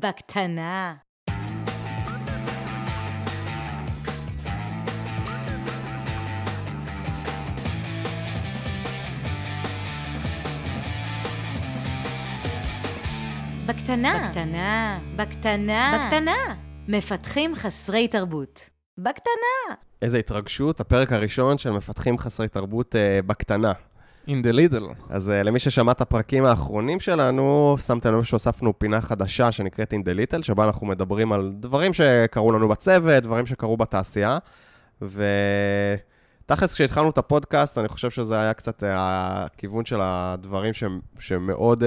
בקטנה. בקטנה. בקטנה. בקטנה. בקטנה. מפתחים חסרי תרבות. בקטנה. איזה התרגשות, הפרק הראשון של מפתחים חסרי תרבות uh, בקטנה. In the little. אז uh, למי ששמע את הפרקים האחרונים שלנו, שמתם לב שהוספנו פינה חדשה שנקראת In the little, שבה אנחנו מדברים על דברים שקרו לנו בצוות, דברים שקרו בתעשייה. ותכלס, כשהתחלנו את הפודקאסט, אני חושב שזה היה קצת אה, הכיוון של הדברים ש... שמאוד אה,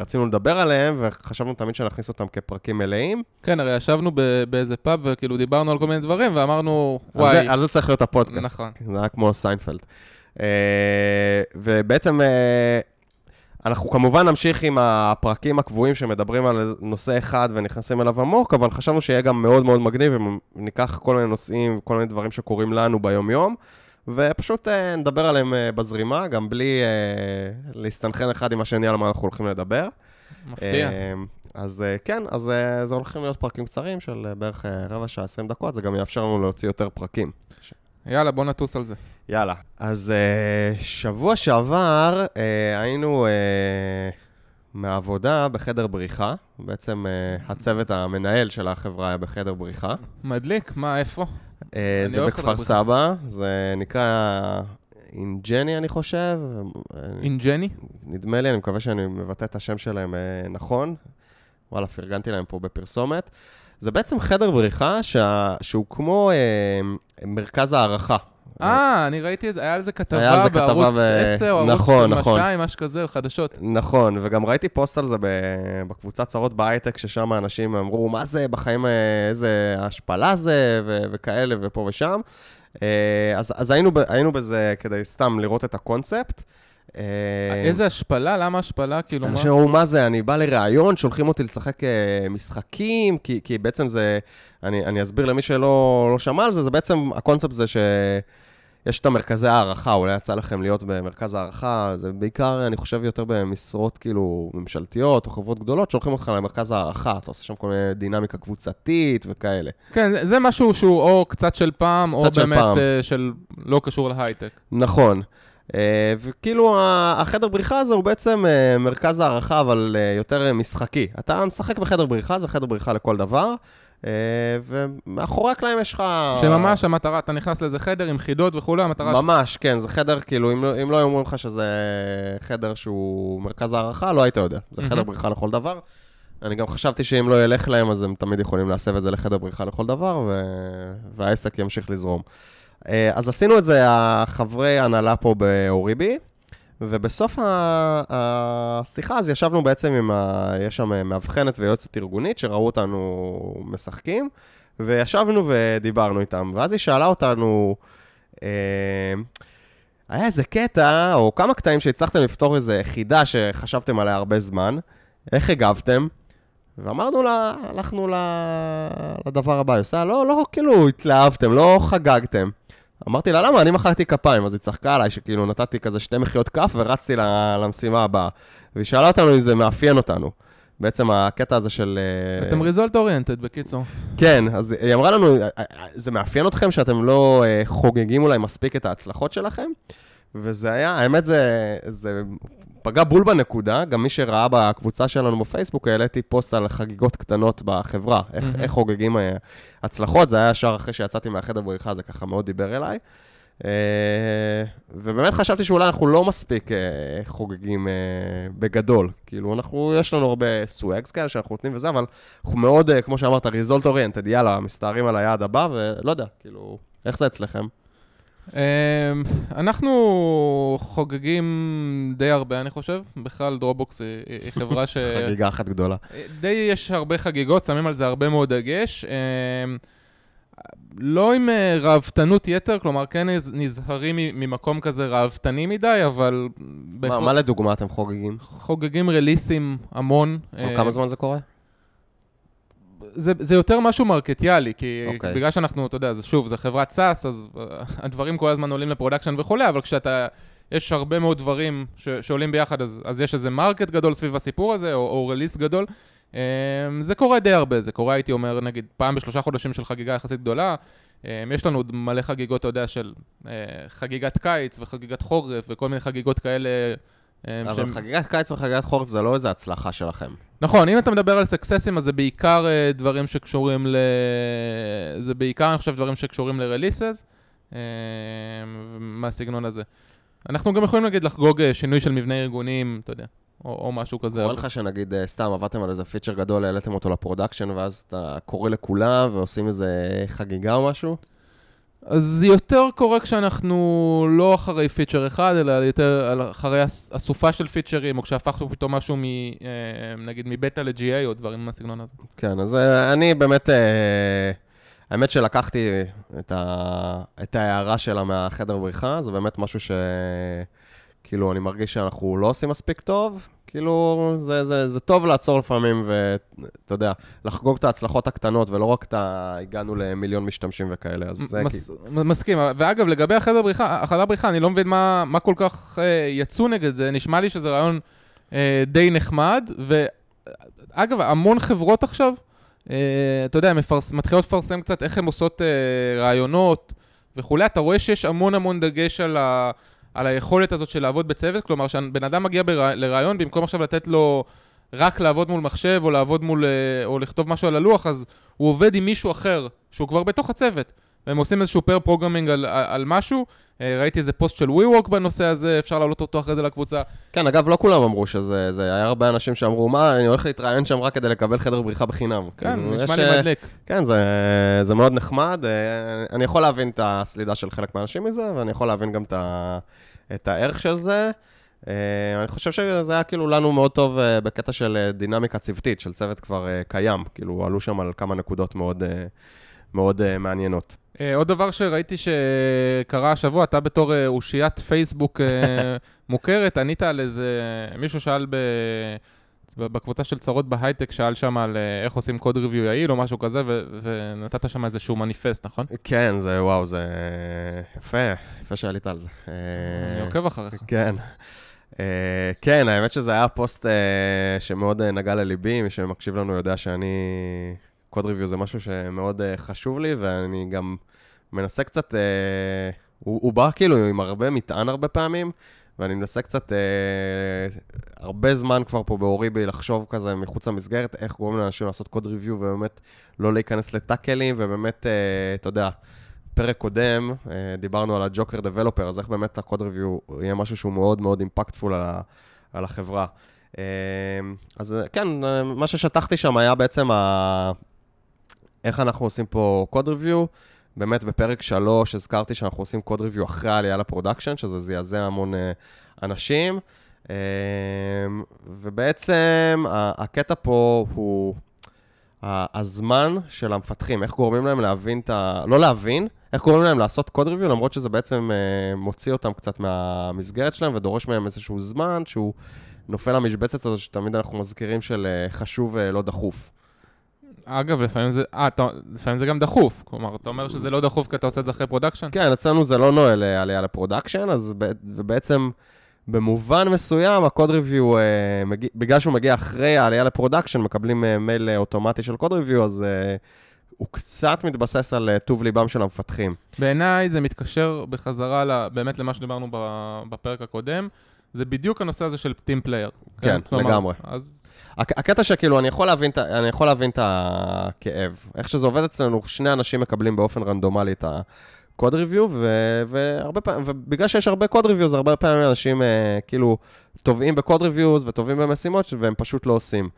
רצינו לדבר עליהם, וחשבנו תמיד שנכניס אותם כפרקים מלאים. כן, הרי ישבנו ב- באיזה פאב וכאילו דיברנו על כל מיני דברים, ואמרנו, על וואי, זה, על זה צריך להיות הפודקאסט. נכון. זה היה כמו סיינפלד. אה, ובעצם אה, אנחנו כמובן נמשיך עם הפרקים הקבועים שמדברים על נושא אחד ונכנסים אליו עמוק, אבל חשבנו שיהיה גם מאוד מאוד מגניב אם ניקח כל מיני נושאים, כל מיני דברים שקורים לנו ביום-יום, ופשוט uh, נדבר עליהם uh, בזרימה, גם בלי uh, להסתנכרן אחד עם השני על מה אנחנו הולכים לדבר. מפתיע. אה, אז אה, כן, אז אה, זה הולכים להיות פרקים קצרים של אה, בערך אה, רבע שעה, 20 דקות, זה גם יאפשר לנו להוציא יותר פרקים. יאללה, בוא נטוס על זה. יאללה. אז אה, שבוע שעבר אה, היינו אה, מהעבודה בחדר בריחה. בעצם אה, הצוות המנהל של החברה היה בחדר בריחה. מדליק, מה, איפה? אני זה אוהב בכפר. סבא, זה נקרא אינג'ני, אני חושב. אינג'ני? נדמה לי, אני מקווה שאני מבטא את השם שלהם אה, נכון. וואלה, פרגנתי להם פה בפרסומת. זה בעצם חדר בריחה שה... שהוא כמו אה, מרכז הערכה. אה, אני ראיתי את זה, היה על זה כתבה בערוץ ב- 10 או ערוץ נכון, נכון. 2, משהו כזה, חדשות. נכון, וגם ראיתי פוסט על זה ב- בקבוצת צרות בהייטק, ששם האנשים אמרו, מה זה, בחיים, אה, איזה השפלה זה, ו- וכאלה, ופה ושם. אה, אז, אז היינו, ב- היינו בזה כדי סתם לראות את הקונספט. אה, איזה השפלה? למה השפלה? כאילו, מה? אנשים אמרו, מה זה, אני בא לראיון, שולחים אותי לשחק אה, משחקים, כי, כי בעצם זה, אני, אני אסביר למי שלא לא שמע על זה, זה בעצם, הקונספט זה שיש את המרכזי הערכה, אולי יצא לכם להיות במרכז הערכה, זה בעיקר, אני חושב, יותר במשרות כאילו ממשלתיות או חברות גדולות, שולחים אותך למרכז הערכה, אתה עושה שם כל מיני דינמיקה קבוצתית וכאלה. כן, זה- משהו שהוא או קצת של פעם, או קצת של באמת פעם. אה, של לא קשור להייטק. נכון. אה, וכאילו החדר בריחה הזה הוא בעצם אה, מרכז הערכה, אבל אה, יותר משחקי. אתה משחק בחדר בריחה, זה חדר בריחה לכל דבר, ומאחורי הקלעים יש לך... שממש המטרה, אתה נכנס לאיזה חדר עם חידות וכולי, המטרה... ש- ממש, כן, זה חדר, כאילו, אם, לא- אם לא היו אומרים לך שזה חדר שהוא מרכז הערכה, לא היית יודע. זה חדר מהמם. בריחה לכל דבר. אני גם חשבתי שאם לא ילך להם, אז הם תמיד יכולים להסב את זה לחדר בריחה לכל דבר, ו... והעסק ימשיך לזרום. אה, אז עשינו את זה, החברי הנהלה פה באוריבי, ובסוף השיחה אז ישבנו בעצם עם ה... יש שם מאבחנת ויועצת ארגונית שראו אותנו משחקים, וישבנו ודיברנו איתם, ואז היא שאלה אותנו, אה, היה איזה קטע, או כמה קטעים שהצלחתם לפתור איזה חידה שחשבתם עליה הרבה זמן, איך הגבתם? ואמרנו לה, הלכנו. לדבר הבא, היא עושה, לא, לא, כאילו, התלהבתם, לא חגגתם. אמרתי לה, למה? אני מחאתי כפיים, אז היא צחקה עליי, שכאילו נתתי כזה שתי מחיאות כף ורצתי למשימה הבאה. והיא שאלה אותנו אם זה מאפיין אותנו. בעצם הקטע הזה של... אה, אתם ריזולט אוריינטד, בקיצור. כן, אז היא אמרה לנו, "אה, אה, זה מאפיין אתכם שאתם לא חוגגים אולי מספיק את ההצלחות שלכם? וזה היה, האמת זה, זה פגע בול בנקודה, גם מי שראה בקבוצה שלנו בפייסבוק, העליתי פוסט על חגיגות קטנות בחברה, איך, מהמם. איך חוגגים אה, הצלחות, זה היה ישר אחרי שיצאתי מהחדר בריחה, זה ככה מאוד דיבר אליי. אה, ובאמת חשבתי שאולי אנחנו לא מספיק אה, חוגגים בגדול. כאילו, אנחנו, יש לנו הרבה סוואגס כאלה שאנחנו נותנים וזה, אבל אנחנו מאוד, כמו שאמרת, ריזולט אוריינטד, יאללה, מסתערים על היעד הבא, ולא יודע, כאילו, איך זה אצלכם? אמ, אנחנו חוגגים די הרבה, אני חושב. בכלל, דרובוקס היא חברה ש... חגיגה אחת גדולה. די יש הרבה חגיגות, שמים על זה הרבה מאוד דגש. אמ, לא עם אה, ראוותנות יתר, כלומר, כן נז- נזהרים ממקום כזה ראוותני מדי, אבל... מה, מה לדוגמה אתם חוגגים? חוגגים רליסים המון. כל אה, כמה זמן זה קורה? זה, זה יותר משהו מרקטיאלי, כי אוקיי. okay. בגלל שאנחנו, אתה יודע, זה שוב, זה חברת SaaS, אז אה, הדברים כל הזמן עולים ל production וכולי, אבל כשאתה, יש הרבה מאוד דברים ש, שעולים ביחד, אז, אז יש איזה market גדול סביב הסיפור הזה, או, או release גדול. אמ, זה קורה די הרבה, זה קורה, הייתי אומר, נגיד, פעם בשלושה חודשים של חגיגה יחסית גדולה. אמ, יש לנו עוד מלא חגיגות, אתה יודע, של אה, חגיגת קיץ וחגיגת חורף וכל מיני חגיגות כאלה. אמ, אבל שהם- חגיגת קיץ וחגיגת חורף זה לא איזה הצלחה שלכם. נכון, אם אתה מדבר על סקססים, אז זה בעיקר אה, דברים שקשורים ל... זה בעיקר, אני חושב, דברים שקשורים ל-releases, אה, מהסגנון הזה. אנחנו גם יכולים, נגיד, לחגוג אה, שינוי של מבנה ארגונים, אתה יודע, או, או משהו כזה. אבל- לך שנגיד אה, סתם עבדתם על איזה feature גדול, העליתם אותו ל production, ואז אתה קורא לכולם ועושים איזה חגיגה או משהו? אז זה יותר קורה כשאנחנו לא אחרי feature אחד, אלא יותר אחרי אס- אסופה של פיצ'רים, או כשהפכנו פתאום משהו, מ, אה, נגיד, מבטא ל-GA, או דברים מהסגנון הזה. כן, אז אה, אני באמת, אה, האמת שלקחתי את, ה, את ההערה שלה מהחדר בריחה, זה באמת משהו ש... כאילו, אני מרגיש שאנחנו לא עושים מספיק טוב, כאילו, זה, זה, זה טוב לעצור לפעמים, ואתה יודע, לחגוג את ההצלחות הקטנות, ולא רק את ה... הגענו למיליון משתמשים וכאלה, אז זה מס, כאילו... מסכים, ואגב, לגבי החדר בריחה, החדר בריחה, אני לא מבין מה, מה כל כך אה, יצאו נגד זה, נשמע לי שזה רעיון אה, די נחמד, ואגב, המון חברות עכשיו, אה, אתה יודע, מפרס, מתחילות לפרסם קצת איך הן עושות אה, רעיונות וכולי, אתה רואה שיש המון המון דגש על, ה, על היכולת הזאת של לעבוד בצוות, כלומר, שבן אדם מגיע ברע, לרעיון, במקום עכשיו לתת לו רק לעבוד מול מחשב, או לעבוד מול, אה, או לכתוב משהו על הלוח, אז הוא עובד עם מישהו אחר, שהוא כבר בתוך הצוות. והם עושים איזשהו pair programming על, על משהו. אה, ראיתי איזה פוסט של WeWork בנושא הזה, אפשר להעלות אותו אחרי זה לקבוצה. כן, אגב, לא כולם אמרו שזה, זה היה הרבה אנשים שאמרו, מה, אני הולך להתראיין שם רק כדי לקבל חדר בריחה בחינם. כן, כאילו, נשמע לי אה, מדליק. כן, זה, זה מאוד נחמד. אה, אני יכול להבין את הסלידה של חלק מהאנשים מזה, ואני יכול להבין גם את, ה, את הערך של זה. אה, אני חושב שזה היה כאילו לנו מאוד טוב אה, בקטע של אה, דינמיקה צוותית, של צוות כבר קיים. כאילו, עלו שם על כמה נקודות מאוד, מאוד מעניינות. אה, עוד דבר שראיתי שקרה השבוע, אתה בתור אה, אושיית פייסבוק אה, מוכרת, ענית על איזה... מישהו שאל ב... בקבוצה של צרות בהייטק, שאל שם על איך עושים קוד ריוויו יעיל או משהו כזה, ו- ונתת שם איזשהו מניפסט, נכון? כן, זה, וואו, זה יפה, יפה שעלית על זה. אני עוקב אחריך. כן. Uh, כן, האמת שזה היה פוסט uh, שמאוד uh, נגע לליבי, מי שמקשיב לנו יודע שאני... קוד ריוויו זה משהו שמאוד uh, חשוב לי, ואני גם מנסה קצת... Uh, הוא, הוא בא כאילו עם הרבה מטען הרבה פעמים, ואני מנסה קצת uh, הרבה זמן כבר פה באוריבי לחשוב כזה מחוץ למסגרת, איך גורמים לאנשים לעשות קוד ריוויו, ובאמת לא להיכנס לטאקלים, ובאמת, אתה יודע... פרק קודם, אה, דיברנו על הג'וקר דבלופר, אז איך באמת הקוד ריוויו יהיה משהו שהוא מאוד מאוד אימפקטפול על, ה- על החברה. אה, אז אה, כן, אה, מה ששטחתי שם היה בעצם. איך אנחנו עושים פה code review. באמת בפרק 3 הזכרתי שאנחנו עושים code review אחרי העלייה ל production, שזה זעזע המון אה, אנשים. אה, ובעצם הקטע פה הוא הזמן של המפתחים, איך גורמים להם להבין את ה... לא להבין, איך גורמים להם לעשות code review, למרות שזה בעצם אה, מוציא אותם קצת מהמסגרת שלהם ודורש מהם איזשהו זמן שהוא נופל למשבצת הזו שתמיד אנחנו מזכירים של אה, חשוב לא דחוף. אגב, לפעמים זה... אה, אתה- לפעמים זה גם דחוף. כלומר, אתה אומר שזה לא דחוף כי אתה עושה את זה אחרי production? כן, אצלנו זה לא נועל אה, עלייה ל production, אז ב- ובעצם במובן מסוים ה code review, אה, מגיע, בגלל שהוא מגיע אחרי העלייה ל production, מקבלים אה, מייל אה, אוטומטי של code review, אז אה, הוא קצת מתבסס על טוב ליבם של המפתחים. בעיניי זה מתקשר בחזרה ל- באמת למה שדיברנו בפרק הקודם. זה בדיוק הנושא הזה של team player. כן, לגמרי. אז הק- הקטע שכאילו, אני יכול להבין, אני יכול להבין את הכאב. איך שזה עובד אצלנו, שני אנשים מקבלים באופן רנדומלי את ה code review, ו- והרבה ובגלל שיש הרבה review, אז הרבה פעמים אנשים אה, כאילו טובים ב code reviews וטובים במשימות, והם פשוט לא עושים.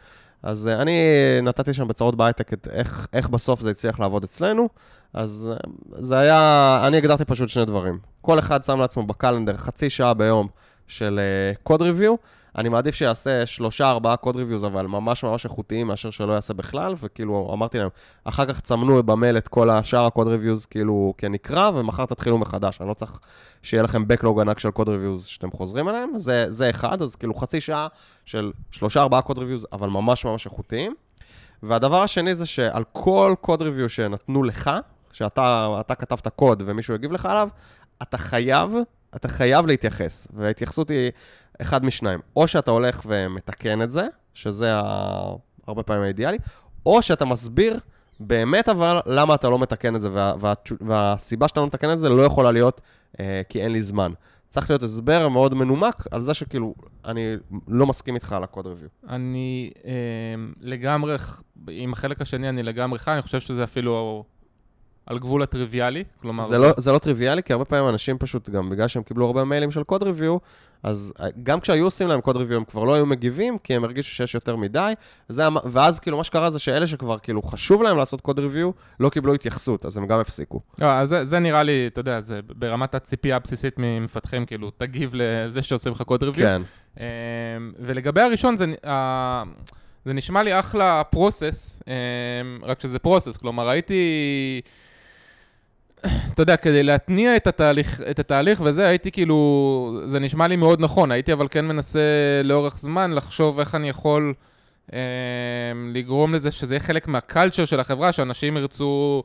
אז אה, אני נתתי שם בצרות בהייטק את איך, איך בסוף זה הצליח לעבוד אצלנו, אז אה, זה היה, אני הגדרתי פשוט שני דברים. כל אחד שם לעצמו ב calendar חצי שעה ביום של code review, אני מעדיף שיעשה שלושה, ארבעה code reviews, אבל ממש ממש איכותיים, מאשר שלא יעשה בכלל, וכאילו, אמרתי להם, אחר כך תסמנו במייל את כל השאר ה code reviews, כאילו, כנקרא, ומחר תתחילו מחדש. אני לא צריך שיהיה לכם backlog ענק של code reviews שאתם חוזרים אליהם, זה, זה אחד, אז כאילו חצי שעה של שלושה, ארבעה code reviews, אבל ממש ממש איכותיים. והדבר השני זה שעל כל קוד ריוויו שנתנו לך, שאתה אתה כתבת קוד ומישהו יגיב לך עליו, אתה חייב, אתה חייב להתייחס. וההתייחסות היא אחד משניים. או שאתה הולך ומתקן את זה, שזה. הרבה פעמים האידיאלי, או שאתה מסביר באמת אבל למה אתה לא מתקן את זה, וה, וה, והסיבה שאתה לא מתקן את זה לא יכולה להיות אה, כי אין לי זמן. צריך להיות הסבר מאוד מנומק על זה שכאילו, אני לא מסכים איתך על הקוד ריוויו. אני אה, לגמרי, עם החלק השני אני לגמרי חי, אני חושב שזה אפילו על גבול הטריוויאלי, כלומר... זה לא, זה לא טריוויאלי, כי הרבה פעמים אנשים פשוט, גם בגלל שהם קיבלו הרבה מיילים של קוד ריוויו, אז אה, גם כשהיו עושים להם קוד ריוויו, הם כבר לא היו מגיבים, כי הם הרגישו שיש יותר מדי, זה, ואז כאילו מה שקרה זה שאלה שכבר כאילו חשוב להם לעשות קוד ריוויו, לא קיבלו התייחסות, אז הם גם הפסיקו. לא, זה, זה נראה לי, אתה יודע, זה ברמת הציפייה הבסיסית ממפתחים, כאילו, תגיב לזה שעושים לך קוד ריוויו. כן. אמ, ולגבי הראשון, זה... זה נשמע לי אחלה פרוסס, אמ, רק שזה פרוסס, כלומר הייתי... אתה יודע, כדי להתניע את התהליך, את התהליך וזה, הייתי כאילו, זה נשמע לי מאוד נכון, הייתי אבל כן מנסה לאורך זמן לחשוב איך אני יכול אה, לגרום לזה שזה יהיה חלק מהקלצ'ר של החברה, שאנשים ירצו,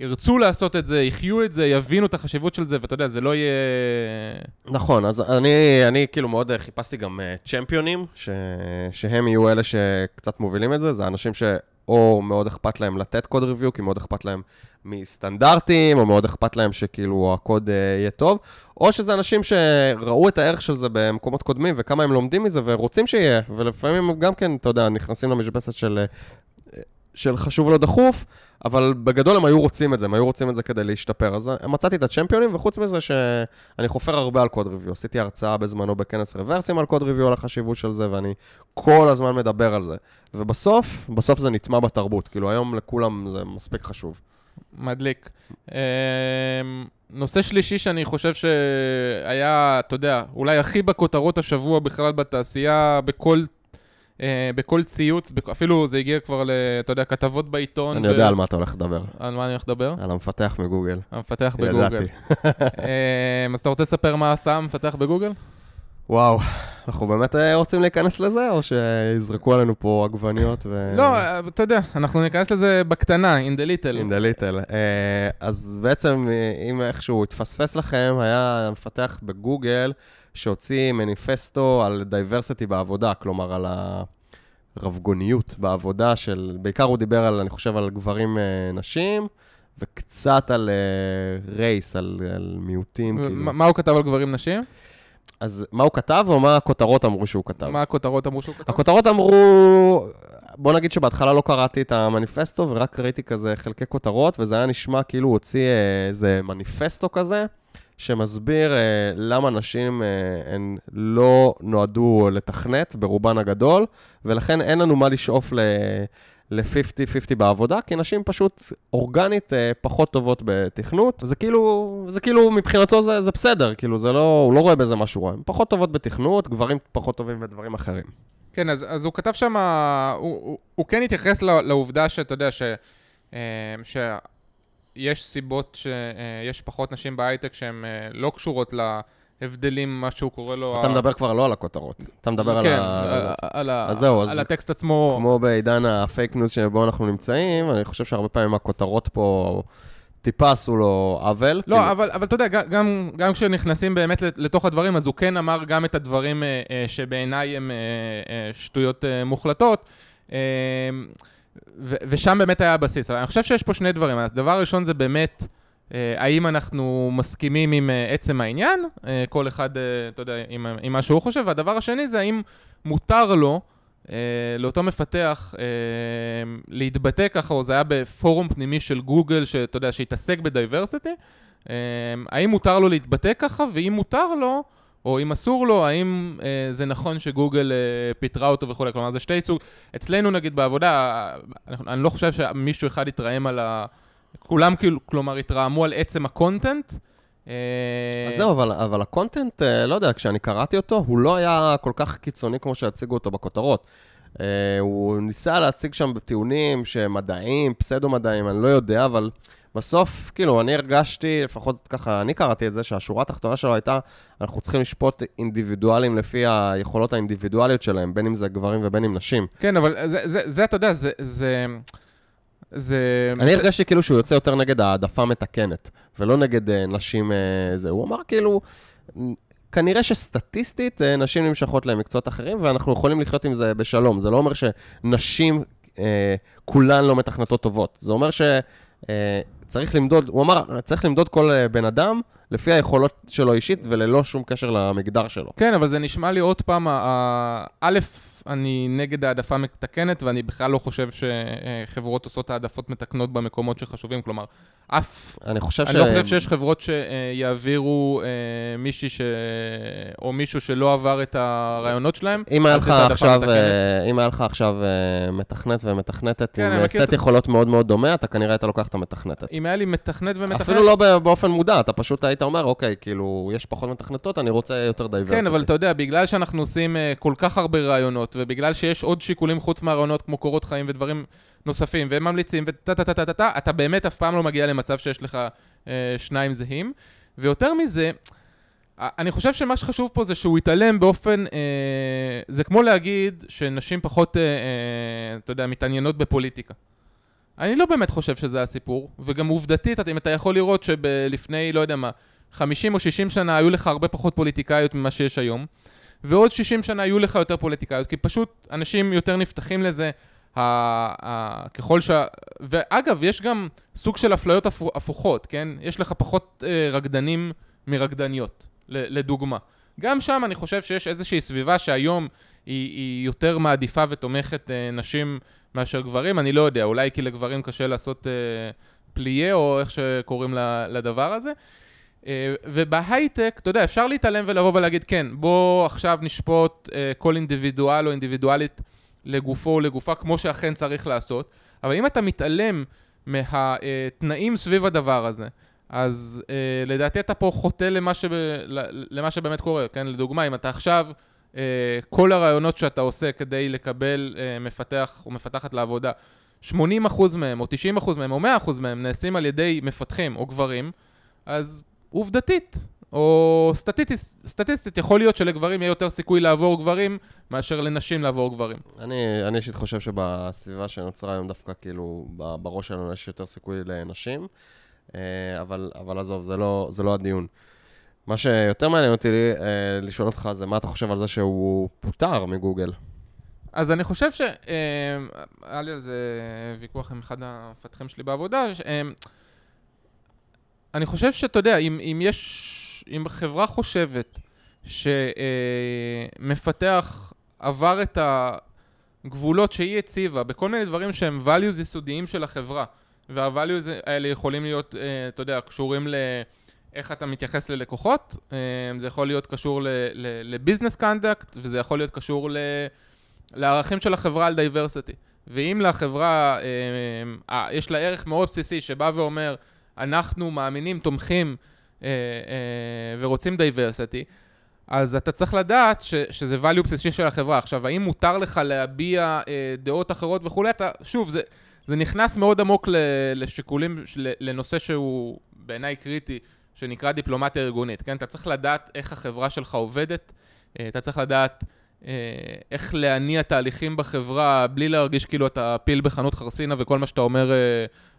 ירצו לעשות את זה, יחיו את זה, יבינו את החשיבות של זה, ואתה יודע, זה לא יהיה... נכון, אז אני, אני כאילו מאוד חיפשתי גם צ'מפיונים, ש, שהם יהיו אלה שקצת מובילים את זה, זה אנשים ש... או מאוד אכפת להם לתת קוד ריוויו, כי מאוד אכפת להם מסטנדרטים, או מאוד אכפת להם שכאילו הקוד uh, יהיה טוב, או שזה אנשים שראו את הערך של זה במקומות קודמים, וכמה הם לומדים מזה ורוצים שיהיה, ולפעמים גם כן, אתה יודע, נכנסים למשבצת של, uh, של חשוב לא דחוף, אבל בגדול הם היו רוצים את זה, הם היו רוצים את זה כדי להשתפר. אז מצאתי את הצ'מפיונים, וחוץ מזה שאני חופר הרבה על קוד ריוויו. עשיתי הרצאה בזמנו בכנס רוורסים על קוד ריוויו, על החשיבות של זה, ואני כל הזמן מדבר על זה. ובסוף, בסוף זה נטמע בתרבות. כאילו, היום לכולם זה מספיק חשוב. מדליק. אמ, נושא שלישי שאני חושב שהיה, אתה יודע, אולי הכי בכותרות השבוע בכלל בתעשייה, בכל אה, בכל ציוץ, אפילו זה הגיע כבר, אתה יודע, כתבות בעיתון. אני יודע על מה אתה הולך לדבר. על מה אני הולך לדבר? על המפתח מגוגל. המפתח בגוגל. ידעתי. אה, אז אתה רוצה לספר מה עשה המפתח בגוגל? וואו, אנחנו באמת אה, רוצים להיכנס לזה, או שיזרקו עלינו פה עגבניות ו... לא, אתה יודע, אנחנו ניכנס לזה בקטנה, in the little. in the little. אז בעצם, אם איכשהו התפספס לכם, היה מפתח בגוגל שהוציא מניפסטו על diversity בעבודה, כלומר על הרבגוניות בעבודה של, בעיקר הוא דיבר על, אני חושב, על גברים אה, נשים, וקצת על רייס, אה, על, על מיעוטים. כאילו. מה הוא כתב על גברים נשים? אז מה הוא כתב, או מה הכותרות אמרו שהוא כתב? מה הכותרות אמרו שהוא כתב? הכותרות אמרו, בוא נגיד שבהתחלה לא קראתי את המניפסטו, ורק ראיתי כזה חלקי כותרות, וזה היה נשמע כאילו הוא הוציא אה, איזה מניפסטו כזה. שמסביר uh, למה נשים uh, הן לא נועדו לתכנת ברובן הגדול, ולכן אין לנו מה לשאוף ל... ל-50-50 בעבודה, כי נשים פשוט אורגנית אה, פחות טובות בתכנות. זה כאילו, זה כאילו מבחינתו זה, זה בסדר, כאילו זה לא, הוא לא רואה בזה משהו רע. הן פחות טובות בתכנות, גברים פחות טובים בדברים אחרים. כן, אז, אז הוא כתב שם, הוא, הוא, הוא כן התייחס לעובדה שאתה יודע ש... ש... יש סיבות שיש פחות נשים בהייטק שהן אה, לא קשורות להבדלים, מה שהוא קורא לו... אתה מדבר כבר לא על הכותרות, אתה מדבר על כן, ה... על ה... אז זהו, על הטקסט עצמו. כמו בעידן ה fake news שבו אנחנו נמצאים, אני חושב שהרבה פעמים הכותרות פה... טיפה עשו לו עוול. לא, כאילו... אבל, אבל אתה יודע, גם, גם כשנכנסים באמת לתוך הדברים, אז הוא כן אמר גם את הדברים אה, אה, שבעיניי הם שטויות מוחלטות. ו- ושם באמת היה הבסיס. אני חושב שיש פה שני דברים. הדבר הראשון זה באמת, אה, האם אנחנו מסכימים עם אה, עצם העניין, אה, כל אחד, אה, אתה יודע, עם, עם מה שהוא חושב, והדבר השני זה האם מותר לו, אה, לאותו מפתח, אה, להתבטא ככה, או זה היה בפורום פנימי של גוגל, שאתה יודע, שהתעסק ב diversity, אה, האם מותר לו להתבטא ככה, ואם מותר לו, או אם אסור לו, האם אה, זה נכון שגוגל אה, פיטרה אותו וכולי. כלומר, זה שתי סוג. אצלנו נגיד בעבודה, אני, אני לא חושב שמישהו אחד יתרעם על ה... כולם כאילו, כלומר, התרעמו על עצם ה content. אה... אז זהו, אבל, אבל ה content, אה, לא יודע, כשאני קראתי אותו, הוא לא היה כל כך קיצוני כמו שהציגו אותו בכותרות. אה, הוא ניסה להציג שם טיעונים שמדעיים, פסדו-מדעיים, אני לא יודע, אבל... בסוף, כאילו, אני הרגשתי, לפחות ככה, אני קראתי את זה, שהשורה התחתונה שלו הייתה, אנחנו צריכים לשפוט אינדיבידואלים לפי היכולות האינדיבידואליות שלהם, בין אם זה גברים ובין אם נשים. כן, אבל זה, זה, זה אתה יודע, זה... זה... זה... אני הרגשתי כאילו שהוא יוצא יותר נגד העדפה מתקנת, ולא נגד uh, נשים, uh, זה. הוא אמר כאילו, כנראה שסטטיסטית אה, נשים נמשכות למקצועות אחרים, ואנחנו יכולים לחיות עם זה בשלום. זה לא אומר שנשים, אה, כולן לא מתכנתות טובות. זה אומר ש... אה, צריך למדוד, הוא אמר, צריך למדוד כל אה, בן אדם לפי היכולות שלו אישית וללא שום קשר למגדר שלו. כן, אבל זה נשמע לי עוד פעם, א', אני נגד העדפה מתקנת, ואני בכלל לא חושב שחברות עושות העדפות מתקנות במקומות שחשובים, כלומר, אף... אני חושב אני לא חושב שיש חברות שיעבירו אה, מישהי ש... או מישהו שלא עבר את הרעיונות שלהם. אם היה לך עכשיו. אה, אם היה לך עכשיו אה, מתכנת ומתכנתת כן, עם אני skill set את- יכולות מאוד מאוד דומה, אתה כנראה היית לוקח את המתכנתת. אם היה לי מתכנת ומתכנת... אפילו לא באופן מודע, אתה פשוט היית אומר, אוקיי, כאילו, יש פחות מתכנתות, אני רוצה יותר diversity. כן, אבל אתה יודע, בגלל שאנחנו עושים כל כך הרבה רעיונות, ובגלל שיש עוד שיקולים חוץ מהרעיונות, כמו קורות חיים ודברים נוספים, והם ממליצים, וטה טה טה טה טה אתה באמת אף פעם לא מגיע למצב שיש לך uh, שניים זהים. ויותר מזה, אני חושב שמה שחשוב פה זה שהוא יתעלם באופן, אה, זה כמו להגיד שנשים פחות, אה, אה, אתה יודע, מתעניינות בפוליטיקה. אני לא באמת חושב שזה הסיפור, וגם עובדתית, אם אתה יכול לראות שלפני, לא יודע מה, 50 או 60 שנה היו לך הרבה פחות פוליטיקאיות ממה שיש היום, ועוד 60 שנה יהיו לך יותר פוליטיקאיות, כי פשוט אנשים יותר נפתחים לזה, ה- ה- ככל שה... ואגב, יש גם סוג של אפליות הפו- הפוכות, כן? יש לך פחות אה, רקדנים מרקדניות, לדוגמה. גם שם אני חושב שיש איזושהי סביבה שהיום היא, היא יותר מעדיפה ותומכת אה, נשים מאשר גברים, אני לא יודע, אולי כי לגברים קשה לעשות אה, פליה, או איך שקוראים לדבר הזה. אה, ובהייטק, אתה יודע, אפשר להתעלם ולבוא ולהגיד, כן, בוא עכשיו נשפוט אה, כל אינדיבידואל או אינדיבידואלית לגופו או לגופה, כמו שאכן צריך לעשות, אבל אם אתה מתעלם מהתנאים סביב הדבר הזה, אז אה, לדעתי אתה פה חוטא למה, שב, למה שבאמת קורה, כן? לדוגמה, אם אתה עכשיו, אה, כל הרעיונות שאתה עושה כדי לקבל אה, מפתח או מפתחת לעבודה, 80% מהם, או 90% מהם, או 100% מהם, נעשים על ידי מפתחים או גברים, אז עובדתית, או סטטיסטית, סטטיסטית, יכול להיות שלגברים יהיה יותר סיכוי לעבור גברים, מאשר לנשים לעבור גברים. אני אישית חושב שבסביבה שנוצרה היום דווקא, כאילו, בראש שלנו יש יותר סיכוי לנשים, אה, אבל, אבל עזוב, זה לא, זה לא הדיון. מה שיותר מעניין אותי אה, לשאול אותך זה מה אתה חושב על זה שהוא פוטר מגוגל. אז אני חושב ש... אה, היה לי על זה ויכוח עם אחד המפתחים שלי בעבודה. ש- אני חושב שאתה יודע, אם, אם יש... אם חברה חושבת שמפתח עבר את הגבולות שהיא הציבה בכל מיני דברים שהם values יסודיים של החברה, וה-values האלה יכולים להיות, אה, אתה יודע, קשורים ל... איך אתה מתייחס ללקוחות, אה, זה יכול להיות קשור ל business conduct, וזה יכול להיות קשור ל... לערכים של החברה על diversity. ואם לחברה, אה, אה, יש לה ערך מאוד בסיסי שבא ואומר, אנחנו מאמינים, תומכים אה, אה, ורוצים diversity, אז אתה צריך לדעת ש, שזה value בסיסי של החברה. עכשיו, האם מותר לך להביע אה, דעות אחרות וכולי? אתה, שוב, זה, זה נכנס מאוד עמוק ל, לשיקולים, לנושא שהוא בעיניי קריטי, שנקרא דיפלומטיה ארגונית, כן? אתה צריך לדעת איך החברה שלך עובדת, אה, אתה צריך לדעת איך להניע תהליכים בחברה בלי להרגיש כאילו אתה פיל בחנות חרסינה וכל מה שאתה אומר אה,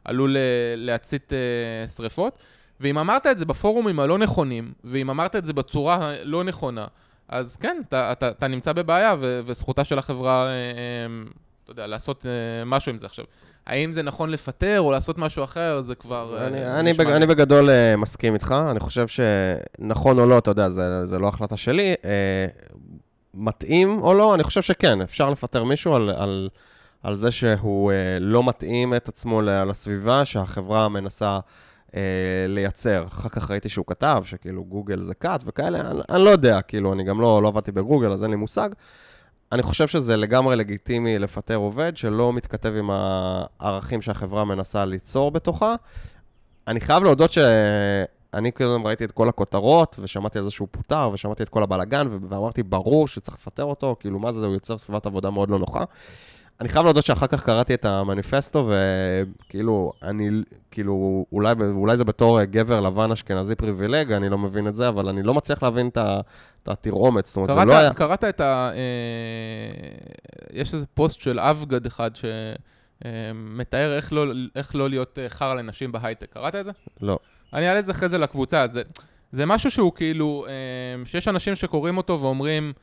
עלול אה, להצית אה, שריפות. ואם אמרת את זה בפורומים הלא נכונים, ואם אמרת את זה בצורה הלא נכונה, אז כן, אתה, אתה, אתה נמצא בבעיה, ו, וזכותה של החברה, אה, אה, אתה יודע, לעשות אה, משהו עם זה עכשיו. האם זה נכון לפטר או לעשות משהו אחר, זה כבר... אה, אני, זה אני, בג. אני בגדול אה, מסכים איתך, אני חושב שנכון או לא, אתה יודע, זה, זה לא החלטה שלי. מתאים או לא, אני חושב שכן, אפשר לפטר מישהו על, על, על זה שהוא אה, לא מתאים את עצמו לסביבה שהחברה מנסה אה, לייצר. אחר כך ראיתי שהוא כתב שכאילו גוגל זה קאט וכאלה, אני, אני לא יודע, כאילו, אני גם לא, לא עבדתי בגוגל, אז אין לי מושג. אני חושב שזה לגמרי לגיטימי לפטר עובד שלא מתכתב עם הערכים שהחברה מנסה ליצור בתוכה. אני חייב להודות שאני כאילו ראיתי את כל הכותרות, ושמעתי על זה שהוא פוטר, ושמעתי את כל הבלאגן, ואמרתי, ברור שצריך לפטר אותו, כאילו, מה זה, הוא יוצר סביבת עבודה מאוד לא נוחה. אני חייב להודות שאחר כך קראתי את המניפסטו, וכאילו, אני, כאילו, אולי, אולי זה בתור גבר לבן אשכנזי פריבילג, אני לא מבין את זה, אבל אני לא מצליח להבין את את התרעומת, זאת אומרת, זה קראת, לא היה... קראת את ה... אה, יש איזה פוסט של אבגד אחד שמתאר איך לא, איך לא להיות אה, חרא לנשים בהייטק. קראת את זה? לא. אני אעלה את זה אחרי זה לקבוצה. זה, זה משהו שהוא כאילו, אה, שיש אנשים שקוראים אותו ואומרים,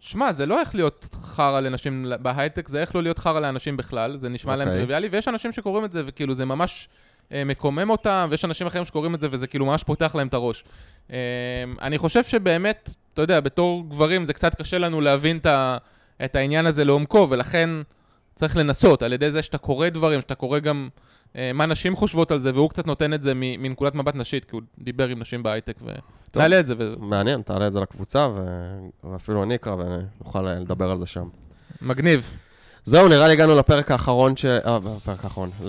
שמע, זה לא איך להיות חרא לנשים בהייטק, זה איך לא להיות חרא לאנשים בכלל, זה נשמע להם אוקיי. טריוויאלי, ויש אנשים שקוראים את זה וכאילו זה ממש אה, מקומם אותם, ויש אנשים אחרים שקוראים את זה וזה כאילו ממש פותח להם את הראש. אה, אני חושב שבאמת, אתה יודע, בתור גברים זה קצת קשה לנו להבין את, ה, את העניין הזה לעומקו, ולכן צריך לנסות, על ידי זה שאתה קורא דברים, שאתה קורא גם מה נשים חושבות על זה, והוא קצת נותן את זה מנקודת מבט נשית, כי הוא דיבר עם נשים בהייטק. ונעלה את זה. ו... מעניין, תעלה את זה לקבוצה, ו... ואפילו אני אקרא ונוכל אה, לדבר על זה שם. מגניב. זהו, נראה לי הגענו לפרק האחרון ש... אה, הפרק האחרון.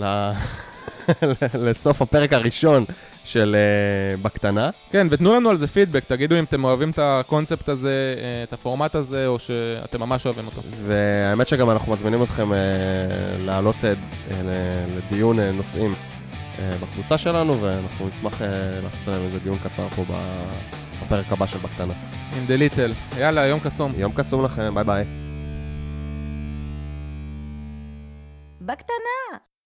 לסוף הפרק הראשון של uh, בקטנה. כן, ותנו לנו על זה פידבק, תגידו אם אתם אוהבים את הקונספט הזה, אה, את הפורמט הזה, או שאתם ממש אוהבים אותו. והאמת שגם אנחנו מזמינים אתכם uh, לעלות uh, לדיון uh, נושאים uh, בקבוצה שלנו, ואנחנו נשמח uh, לעשות עליהם איזה דיון קצר פה בפרק הבא של בקטנה. עם דה ליטל. יאללה, יום קסום. יום קסום לכם, ביי ביי. בקטנה.